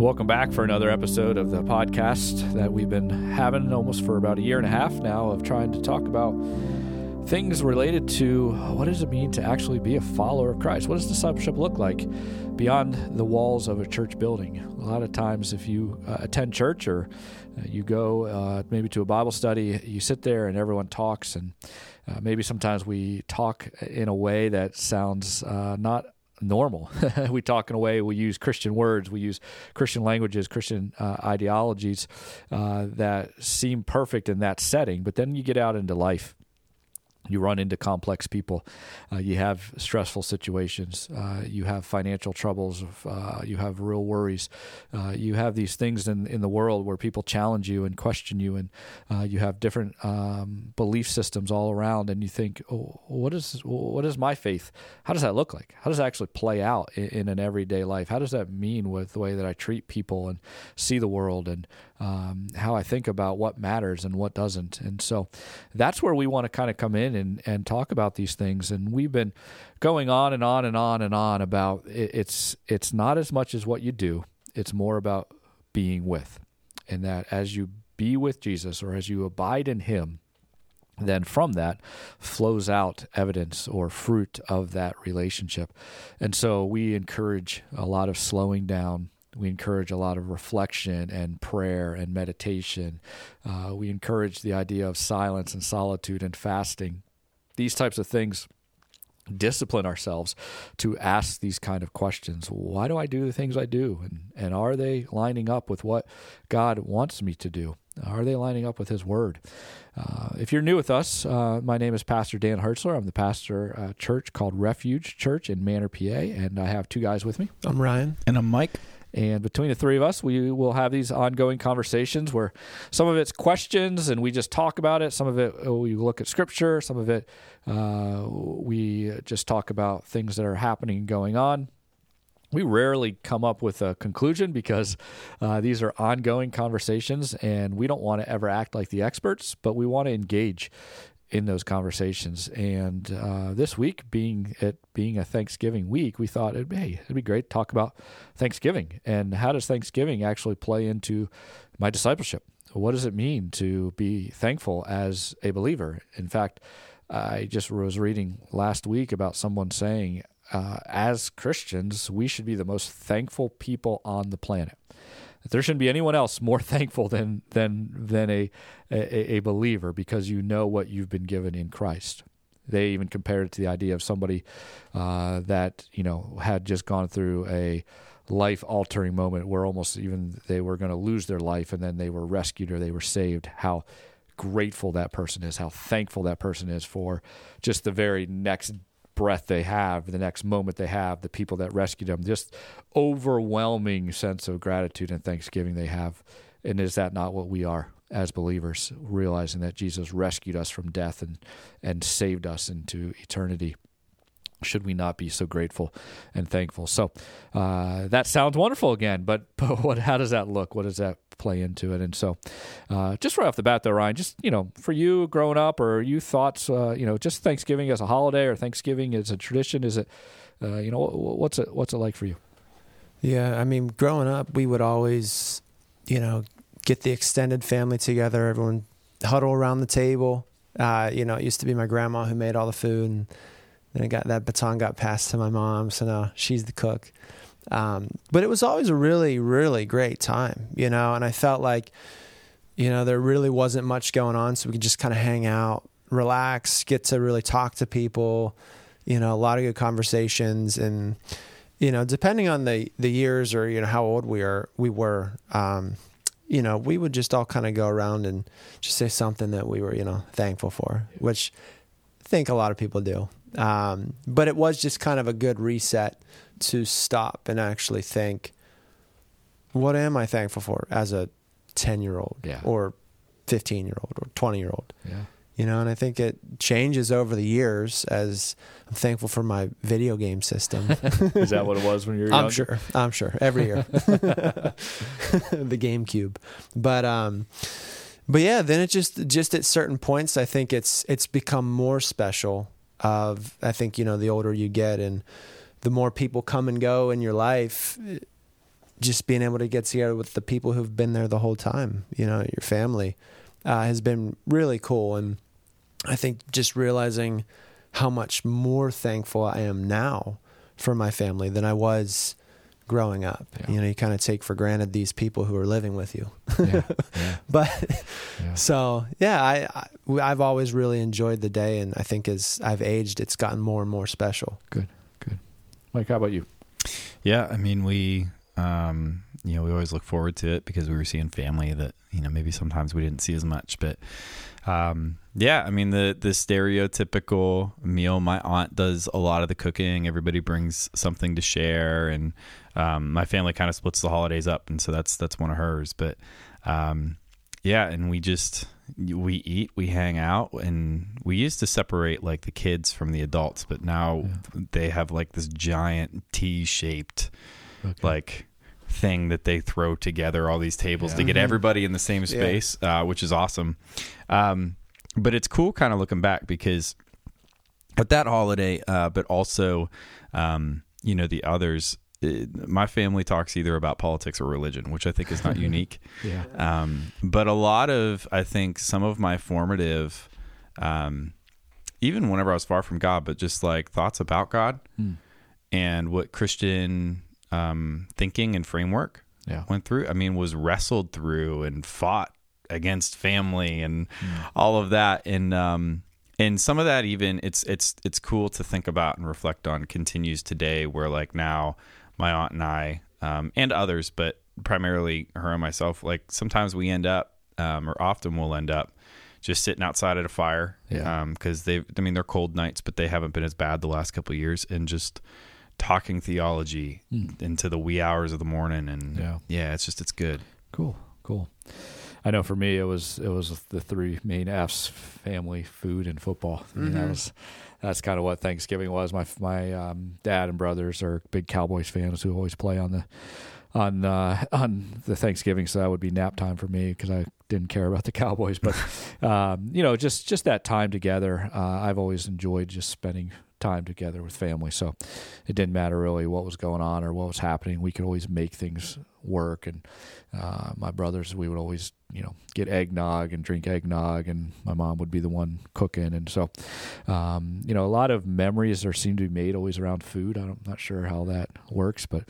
Welcome back for another episode of the podcast that we've been having almost for about a year and a half now of trying to talk about things related to what does it mean to actually be a follower of Christ? What does discipleship look like beyond the walls of a church building? A lot of times, if you uh, attend church or uh, you go uh, maybe to a Bible study, you sit there and everyone talks, and uh, maybe sometimes we talk in a way that sounds uh, not normal. we talk in a way, we use Christian words, we use Christian languages, Christian uh, ideologies uh, that seem perfect in that setting. But then you get out into life you run into complex people. Uh, you have stressful situations. Uh, you have financial troubles. Uh, you have real worries. Uh, you have these things in, in the world where people challenge you and question you, and uh, you have different um, belief systems all around. And you think, oh, what is what is my faith? How does that look like? How does that actually play out in, in an everyday life? How does that mean with the way that I treat people and see the world and um, how I think about what matters and what doesn't? And so that's where we want to kind of come in and, and talk about these things. And we've been going on and on and on and on about it, it's it's not as much as what you do; it's more about being with, and that as you be with Jesus or as you abide in Him, then from that flows out evidence or fruit of that relationship. And so we encourage a lot of slowing down we encourage a lot of reflection and prayer and meditation. Uh, we encourage the idea of silence and solitude and fasting. These types of things discipline ourselves to ask these kind of questions. Why do i do the things i do? And, and are they lining up with what god wants me to do? Are they lining up with his word? Uh, if you're new with us uh, my name is pastor dan hertzler i'm the pastor at a church called refuge church in manor pa and i have two guys with me. I'm ryan. And i'm mike and between the three of us, we will have these ongoing conversations where some of it's questions and we just talk about it. Some of it we look at scripture. Some of it uh, we just talk about things that are happening and going on. We rarely come up with a conclusion because uh, these are ongoing conversations and we don't want to ever act like the experts, but we want to engage in those conversations. And uh, this week, being it being a Thanksgiving week, we thought, it'd, hey, it'd be great to talk about Thanksgiving and how does Thanksgiving actually play into my discipleship? What does it mean to be thankful as a believer? In fact, I just was reading last week about someone saying, uh, as Christians, we should be the most thankful people on the planet there shouldn't be anyone else more thankful than than than a, a, a believer because you know what you've been given in Christ. They even compared it to the idea of somebody uh, that you know had just gone through a life altering moment where almost even they were going to lose their life and then they were rescued or they were saved. How grateful that person is, how thankful that person is for just the very next breath they have, the next moment they have, the people that rescued them, just overwhelming sense of gratitude and thanksgiving they have. And is that not what we are as believers, realizing that Jesus rescued us from death and, and saved us into eternity? should we not be so grateful and thankful? So uh, that sounds wonderful again, but, but what? How does that look? What does that play into it? And so, uh, just right off the bat, though, Ryan, just you know, for you growing up, or you thoughts, uh, you know, just Thanksgiving as a holiday or Thanksgiving as a tradition, is it, uh, you know, what's it what's it like for you? Yeah, I mean, growing up, we would always, you know, get the extended family together, everyone huddle around the table. Uh, you know, it used to be my grandma who made all the food and then got that baton got passed to my mom, so now she's the cook. Um, but it was always a really, really great time, you know. And I felt like, you know, there really wasn't much going on, so we could just kind of hang out, relax, get to really talk to people. You know, a lot of good conversations, and you know, depending on the the years or you know how old we are, we were. Um, you know, we would just all kind of go around and just say something that we were, you know, thankful for, which I think a lot of people do. Um, but it was just kind of a good reset to stop and actually think, what am I thankful for as a 10 year old yeah. or 15 year old or 20 year old? Yeah. You know, and I think it changes over the years as I'm thankful for my video game system. Is that what it was when you were I'm sure. I'm sure. Every year. the GameCube. But um but yeah, then it just just at certain points I think it's it's become more special of I think you know the older you get and the more people come and go in your life just being able to get together with the people who've been there the whole time, you know, your family, uh, has been really cool. And I think just realizing how much more thankful I am now for my family than I was growing up. Yeah. You know, you kind of take for granted these people who are living with you. Yeah. yeah. but Yeah. so yeah, I, I I've always really enjoyed the day, and I think as I've aged, it's gotten more and more special. Good, good. Mike, how about you? Yeah, I mean, we, um, you know, we always look forward to it because we were seeing family that you know maybe sometimes we didn't see as much. But um, yeah, I mean the the stereotypical meal. My aunt does a lot of the cooking. Everybody brings something to share, and um, my family kind of splits the holidays up, and so that's that's one of hers. But um, yeah, and we just we eat, we hang out, and we used to separate like the kids from the adults, but now they have like this giant T-shaped Okay. like thing that they throw together all these tables to Yeah. get Mhm. everybody in the same Yeah. space, uh, which is awesome. Um, but it's cool kind of looking back because at that holiday, uh, but also, um, you know, the others. It, my family talks either about politics or religion, which I think is not unique. yeah. Um, but a lot of, I think, some of my formative, um, even whenever I was far from God, but just like thoughts about God Hmm. and what Christian um, thinking and framework Yeah. went through. I mean, was wrestled through and fought against family and Hmm. all of that. And um, and some of that even it's it's it's cool to think about and reflect on. Continues today, where like now my aunt and I um, and others, but primarily her and myself, like sometimes we end up um, or often we'll end up just sitting outside at a fire Yeah. because they I mean they're cold nights, but they haven't been as bad the last couple of years, and just talking theology Hmm. into the wee hours of the morning and Yeah. yeah it's just it's good Cool, cool. I know for me it was it was the three main F's: family, food, and football. I mean, that was that's kind of what Thanksgiving was. My my um, dad and brothers are big Cowboys fans who always play on the on uh, on the Thanksgiving, so that would be nap time for me because I didn't care about the Cowboys. But um, you know, just just that time together, uh, I've always enjoyed just spending time together with family. So it didn't matter really what was going on or what was happening. We could always make things work. And uh, my brothers, we would always, you know, get eggnog and drink eggnog, and my mom would be the one cooking. And so, um, you know, a lot of memories are seem to be made always around food. I'm not sure how that works, but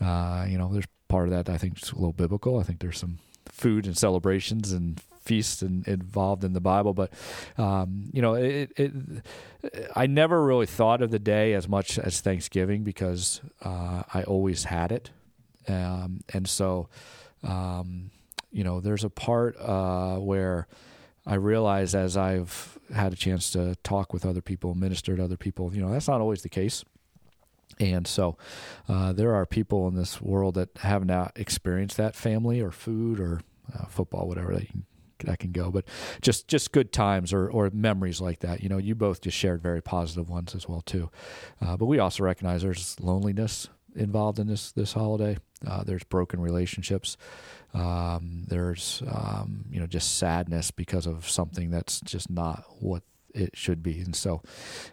uh, you know, there's part of that I think is a little biblical. I think there's some food and celebrations and feasts and involved in the Bible, but um, you know, it, it. I never really thought of the day as much as Thanksgiving because uh, I always had it, um, and so um, you know, there's a part uh, where I realize as I've had a chance to talk with other people, minister to other people, you know, that's not always the case. And so uh, there are people in this world that have not experienced that family or food or uh, football, whatever can, that can go. But just just good times or, or memories like that. You know, you both just shared very positive ones as well too. Uh, but we also recognize there's loneliness involved in this this holiday. Uh, there's broken relationships. Um, there's um, you know just sadness because of something that's just not what it should be, and so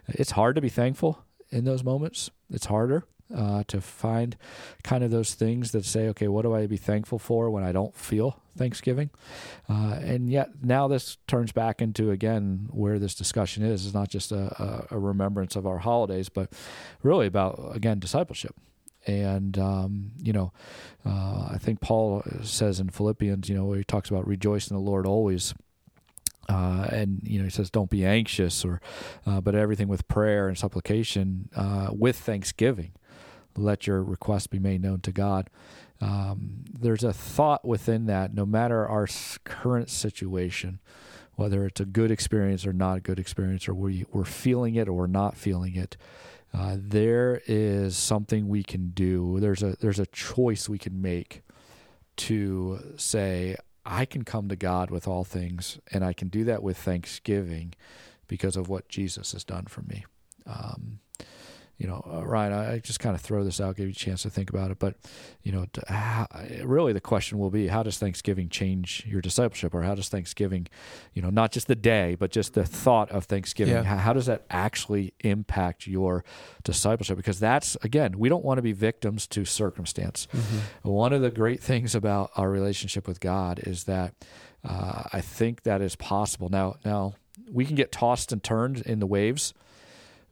it's hard to be thankful in those moments. It's harder uh, to find kind of those things that say, okay, what do I be thankful for when I don't feel Thanksgiving? Uh, and yet now this turns back into again where this discussion is. It's not just a, a, remembrance of our holidays, but really about again discipleship. And um, you know, uh, I think Paul says in Philippians, you know, where he talks about rejoice in the Lord always. Uh, and you know he says, "Don't be anxious," or uh, but everything with prayer and supplication, uh, with thanksgiving, let your request be made known to God. Um, there's a thought within that. No matter our current situation, whether it's a good experience or not a good experience, or we, we're feeling it or we're not feeling it, uh, there is something we can do. There's a there's a choice we can make to say, I can come to God with all things, and I can do that with thanksgiving because of what Jesus has done for me. Um, you know, uh, Ryan, I, I just kind of throw this out, give you a chance to think about it. But, you know, to, how, really the question will be how does Thanksgiving change your discipleship? Or how does Thanksgiving, you know, not just the day, but just the thought of Thanksgiving, Yeah. how, how does that actually impact your discipleship? Because that's, again, we don't want to be victims to circumstance. One of the great things about our relationship with God is that uh, I think that is possible. Now, now we can get tossed and turned in the waves,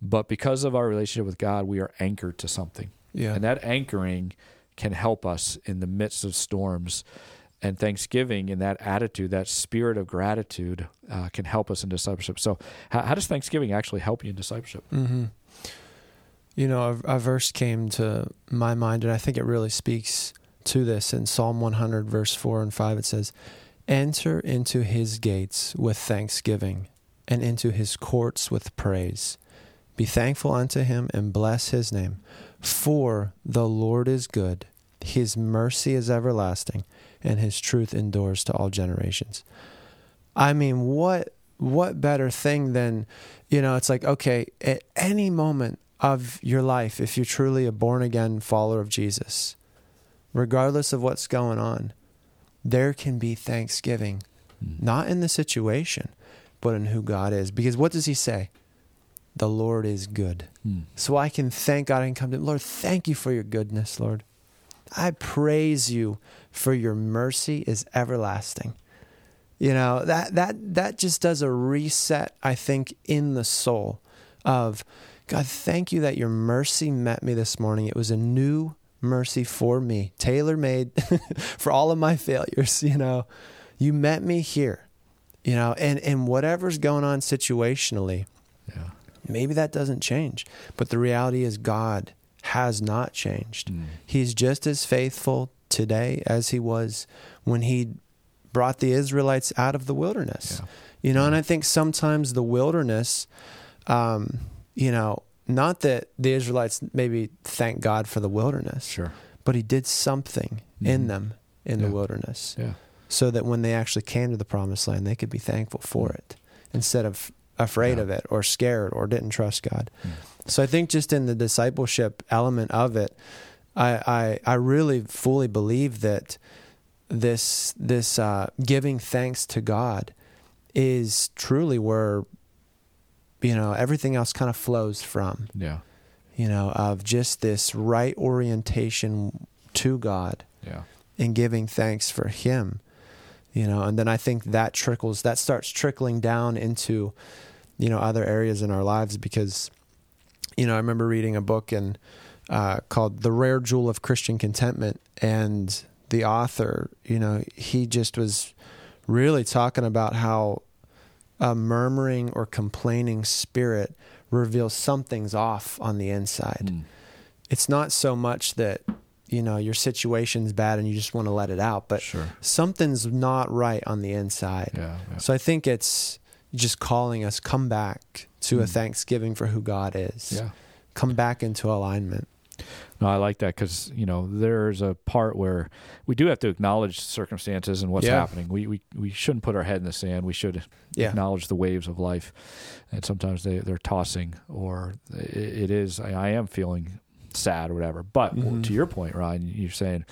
but because of our relationship with God, we are anchored to something, Yeah. and that anchoring can help us in the midst of storms. And Thanksgiving and that attitude, that spirit of gratitude, uh, can help us in discipleship. So, how, how does Thanksgiving actually help you in discipleship? hmm You know, a, a verse came to my mind, and I think it really speaks to this in Psalm 100, verse 4 and 5. It says, Enter into his gates with thanksgiving, and into his courts with praise. Be thankful unto him and bless his name. For the Lord is good, his mercy is everlasting, and his truth endures to all generations. I mean, what what better thing than, you know, it's like, okay, at any moment of your life, if you're truly a born again follower of Jesus, regardless of what's going on, there can be thanksgiving, mm. not in the situation, but in who God is. Because what does he say? The Lord is good. Hmm. So I can thank God. and come to Lord, thank you for your goodness, Lord. I praise you for your mercy is everlasting. You know, that that that just does a reset, I think, in the soul of God, thank you that your mercy met me this morning. It was a new mercy for me, tailor made for all of my failures, you know. You met me here. You know, and and whatever's going on situationally, Yeah. Maybe that doesn't change. But the reality is God has not changed. Mm. He's just as faithful today as he was when he brought the Israelites out of the wilderness. Yeah. You know, and I think sometimes the wilderness, um, you know, not that the Israelites maybe thank God for the wilderness, Sure. but he did something Mhm. in them in Yeah. the wilderness Yeah. so that when they actually came to the promised land, they could be thankful for it instead of afraid Yeah. of it or scared or didn't trust God. Mm. So I think just in the discipleship element of it, I I, I really fully believe that this this uh, giving thanks to God is truly where you know everything else kind of flows from Yeah. you know of just this right orientation to God Yeah. and giving thanks for him you know and then i think that trickles that starts trickling down into you know other areas in our lives because you know i remember reading a book and uh, called the rare jewel of christian contentment and the author you know he just was really talking about how a murmuring or complaining spirit reveals something's off on the inside Mm. it's not so much that you know your situation's bad and you just want to let it out but Sure. something's not right on the inside Yeah. yeah. so i think it's just calling us come back to a Mm. thanksgiving for who god is Yeah. come back into alignment No, I like that because you know there's a part where we do have to acknowledge circumstances and what's Yeah. happening. We, we we shouldn't put our head in the sand. We should Yeah. acknowledge the waves of life, and sometimes they they're tossing or it, it is. I, I am feeling sad or whatever. But Mhm. to your point, Ryan, you're saying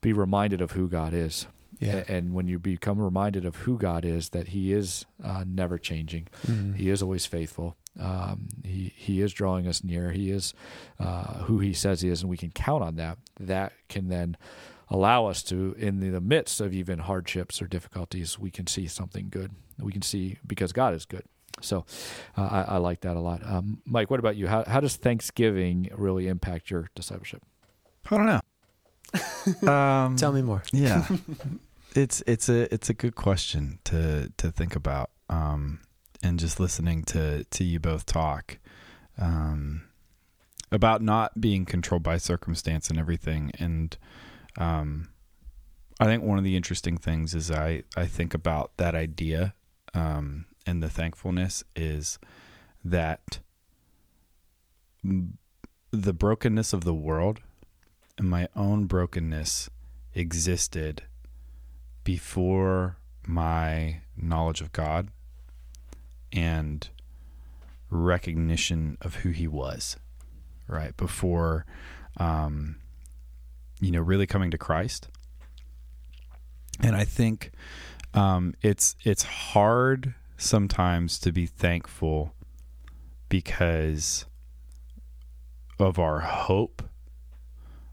be reminded of who God is. Yeah And when you become reminded of who God is, that He is uh, never changing, Mhm. He is always faithful. Um, he He is drawing us near. He is uh, who He says He is, and we can count on that. That can then allow us to, in the midst of even hardships or difficulties, we can see something good. We can see because God is good. So uh, I, I like that a lot. Um, Mike, what about you? How how does Thanksgiving really impact your discipleship? I don't know. um, tell me more Yeah, it's it's a it's a good question to to think about. Um, and just listening to to you both talk, um, about not being controlled by circumstance and everything, and um, I think one of the interesting things is I I think about that idea, um, and the thankfulness is that the brokenness of the world and my own brokenness existed before my knowledge of God and recognition of who he was. right before um, you know really coming to Christ. And I think um, it's it's hard sometimes to be thankful because of our hope,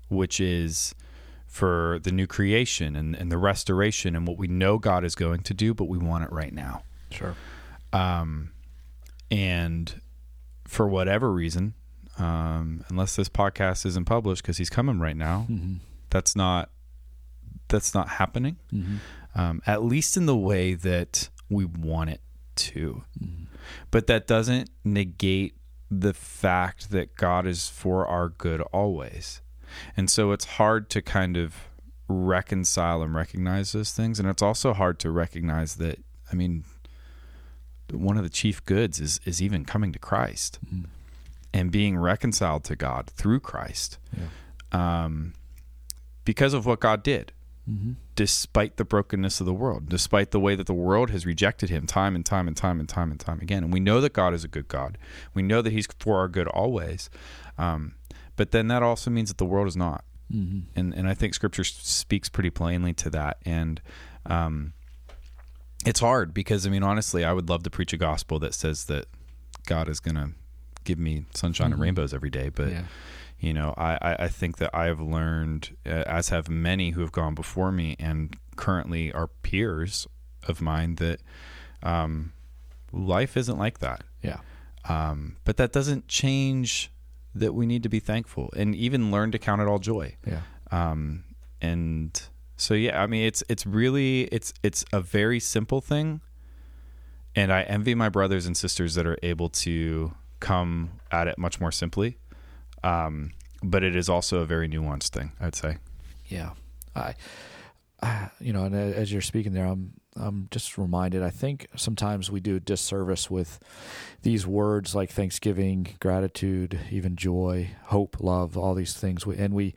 which is for the new creation and, and the restoration and what we know God is going to do, but we want it right now. Sure. Um, and for whatever reason, um, unless this podcast isn't published because he's coming right now, Mm-hmm. that's not that's not happening. Mm-hmm. Um, at least in the way that we want it to. Mm-hmm. But that doesn't negate the fact that God is for our good always. And so it's hard to kind of reconcile and recognize those things. And it's also hard to recognize that, I mean, one of the chief goods is, is even coming to Christ Mm-hmm. and being reconciled to God through Christ Yeah. um, because of what God did Mm-hmm. despite the brokenness of the world, despite the way that the world has rejected him time and time and time and time and time again. And we know that God is a good God. We know that he's for our good always. Um, but then that also means that the world is not. Mm-hmm. And, and I think scripture speaks pretty plainly to that. And um, it's hard because, I mean, honestly, I would love to preach a gospel that says that God is going to give me sunshine Mhm. and rainbows every day. But yeah. you know I, I I think that i have learned uh, as have many who have gone before me and currently are peers of mine that um, life isn't like that Yeah. um, but that doesn't change that we need to be thankful and even learn to count it all joy. Yeah. um, and so yeah i mean it's it's really it's it's a very simple thing. And i envy my brothers and sisters that are able to come at it much more simply. Um, but it is also a very nuanced thing i'd say. Yeah, I, I, you know, and as you're speaking there, I'm I'm just reminded. I think sometimes we do a disservice with these words like Thanksgiving, gratitude, even joy, hope, love, all these things, we, and we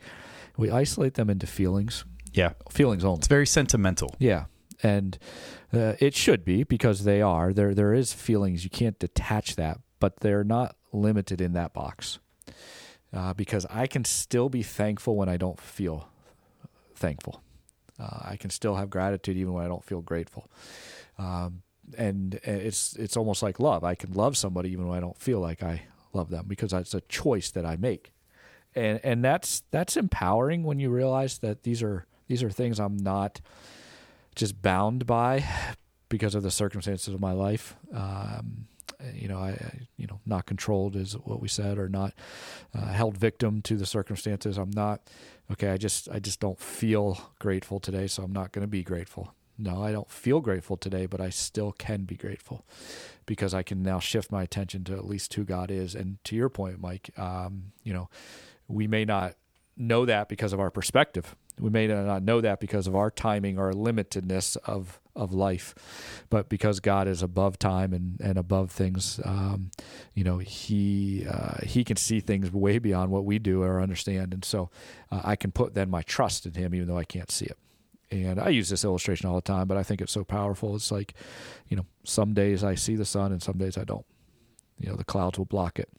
we isolate them into feelings, yeah feelings only. it's very sentimental Yeah, and uh, it should be because they are there. There is feelings you can't detach that, but they're not limited in that box. Uh, because I can still be thankful when I don't feel thankful. Uh, I can still have gratitude even when I don't feel grateful. Um, and it's it's almost like love. I can love somebody even when I don't feel like I love them because it's a choice that I make. And and that's that's empowering when you realize that these are these are things I'm not just bound by because of the circumstances of my life. Um, you know, I, you know, not controlled is what we said, or not uh, held victim to the circumstances. I'm not okay. I just, I just don't feel grateful today, so I'm not going to be grateful. No, I don't feel grateful today, but I still can be grateful because I can now shift my attention to at least who God is. And to your point, Mike, um, you know, we may not know that because of our perspective. We may not know that because of our timing or limitedness of of life, but because God is above time and, and above things, um, you know, he uh, he can see things way beyond what we do or understand, and so uh, I can put then my trust in Him, even though I can't see it. And I use this illustration all the time, but I think it's so powerful. It's like, you know, some days I see the sun and some days I don't. You know, the clouds will block it,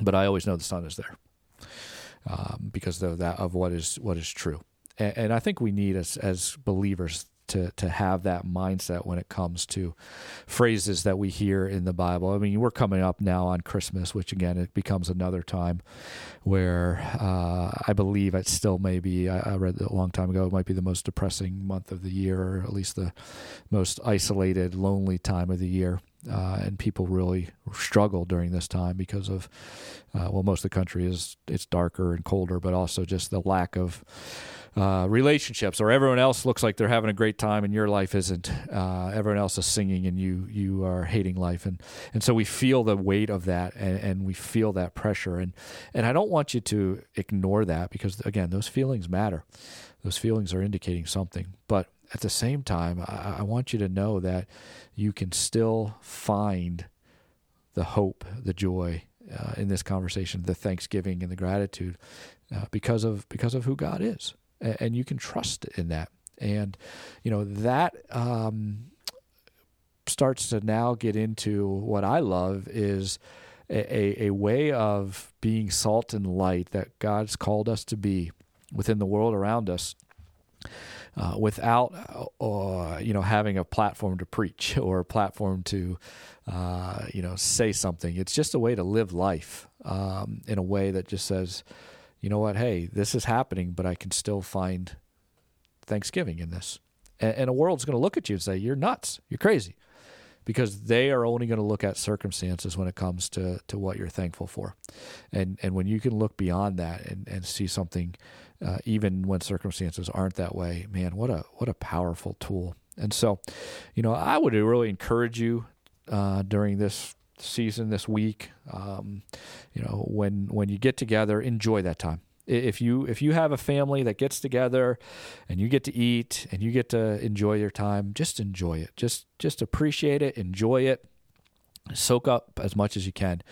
but I always know the sun is there um, because of that of what is what is true. And, and I think we need as as believers to to have that mindset when it comes to phrases that we hear in the Bible. I mean, we're coming up now on Christmas, which again it becomes another time where uh, I believe it still may be. I, I read a long time ago it might be the most depressing month of the year, or at least the most isolated, lonely time of the year. Uh, and people really struggle during this time because of, uh, well, most of the country is it's darker and colder, but also just the lack of uh, relationships. Or everyone else looks like they're having a great time and your life isn't. Uh, everyone else is singing and you you are hating life, and and so we feel the weight of that, and, and we feel that pressure, and and I don't want you to ignore that because again, those feelings matter. Those feelings are indicating something, but at the same time, I, I want you to know that you can still find the hope, the joy uh, in this conversation, the thanksgiving and the gratitude uh, because of because of who God is, and, and, you can trust in that. And you know that um, starts to now get into what I love is a, a way of being salt and light that God's called us to be within the world around us. Uh, without uh, you know having a platform to preach or a platform to uh, you know say something. It's just a way to live life um, in a way that just says, you know what, hey, this is happening, but I can still find Thanksgiving in this. And, and the world's going to look at you and say, you're nuts, you're crazy because they are only going to look at circumstances when it comes to, to what you're thankful for. And and when you can look beyond that and, and see something, uh, even when circumstances aren't that way, man, what a what a powerful tool. And so, you know, I would really encourage you uh, during this season, this week, um, you know, when when you get together, enjoy that time if you if you have a family that gets together and you get to eat and you get to enjoy your time just enjoy it just just appreciate it enjoy it soak up as much as you can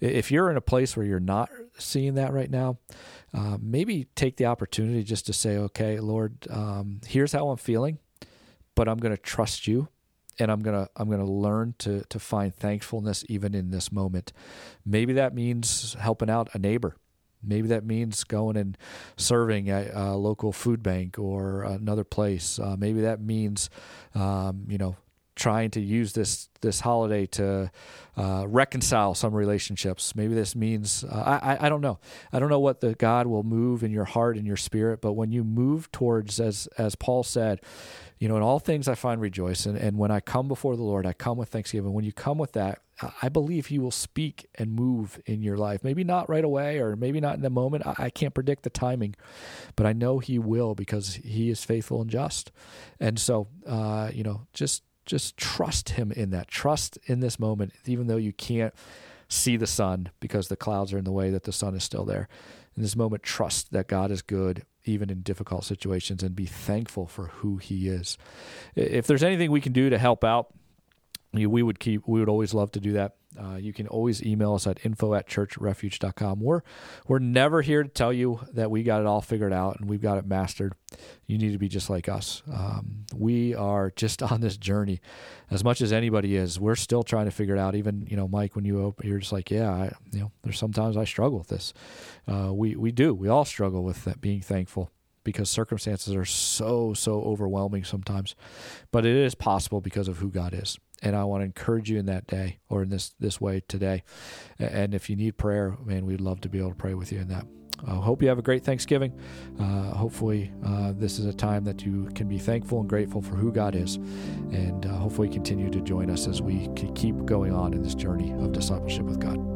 if you're in a place where you're not seeing that right now uh, maybe take the opportunity just to say okay lord um, here's how i'm feeling but i'm going to trust you and I'm gonna I'm gonna learn to to find thankfulness even in this moment. Maybe that means helping out a neighbor Maybe that means going and serving at a local food bank or another place. Uh, maybe that means, um, you know, trying to use this this holiday to uh, reconcile some relationships. Maybe this means uh, I I don't know. I don't know what the God will move in your heart and your spirit, but when you move towards as as Paul said, you know, in all things I find rejoice, and, and when I come before the Lord, I come with thanksgiving. When you come with that, I believe He will speak and move in your life. Maybe not right away, or maybe not in the moment. I, I can't predict the timing, but I know He will because He is faithful and just. And so, uh, you know, just just trust Him in that. Trust in this moment, even though you can't see the sun because the clouds are in the way, that the sun is still there. In this moment, trust that God is good even in difficult situations and be thankful for who he is. If there's anything we can do to help out, we would keep we would always love to do that uh, you can always email us at info at churchrefuge.com we're we're never here to tell you that we got it all figured out and we've got it mastered. You need to be just like us. Um, we are just on this journey. As much as anybody is we're still trying to figure it out. Even you know mike when you open you're just like yeah I, you know there's sometimes i struggle with this. Uh, we we do. We all struggle with that, being thankful because circumstances are so so overwhelming sometimes. But it is possible because of who god is and I want to encourage you in that day or in this this way today. And if you need prayer, man, we'd love to be able to pray with you in that. I hope you have a great Thanksgiving. Uh, hopefully, uh, this is a time that you can be thankful and grateful for who God is, and uh, hopefully, continue to join us as we keep going on in this journey of discipleship with God.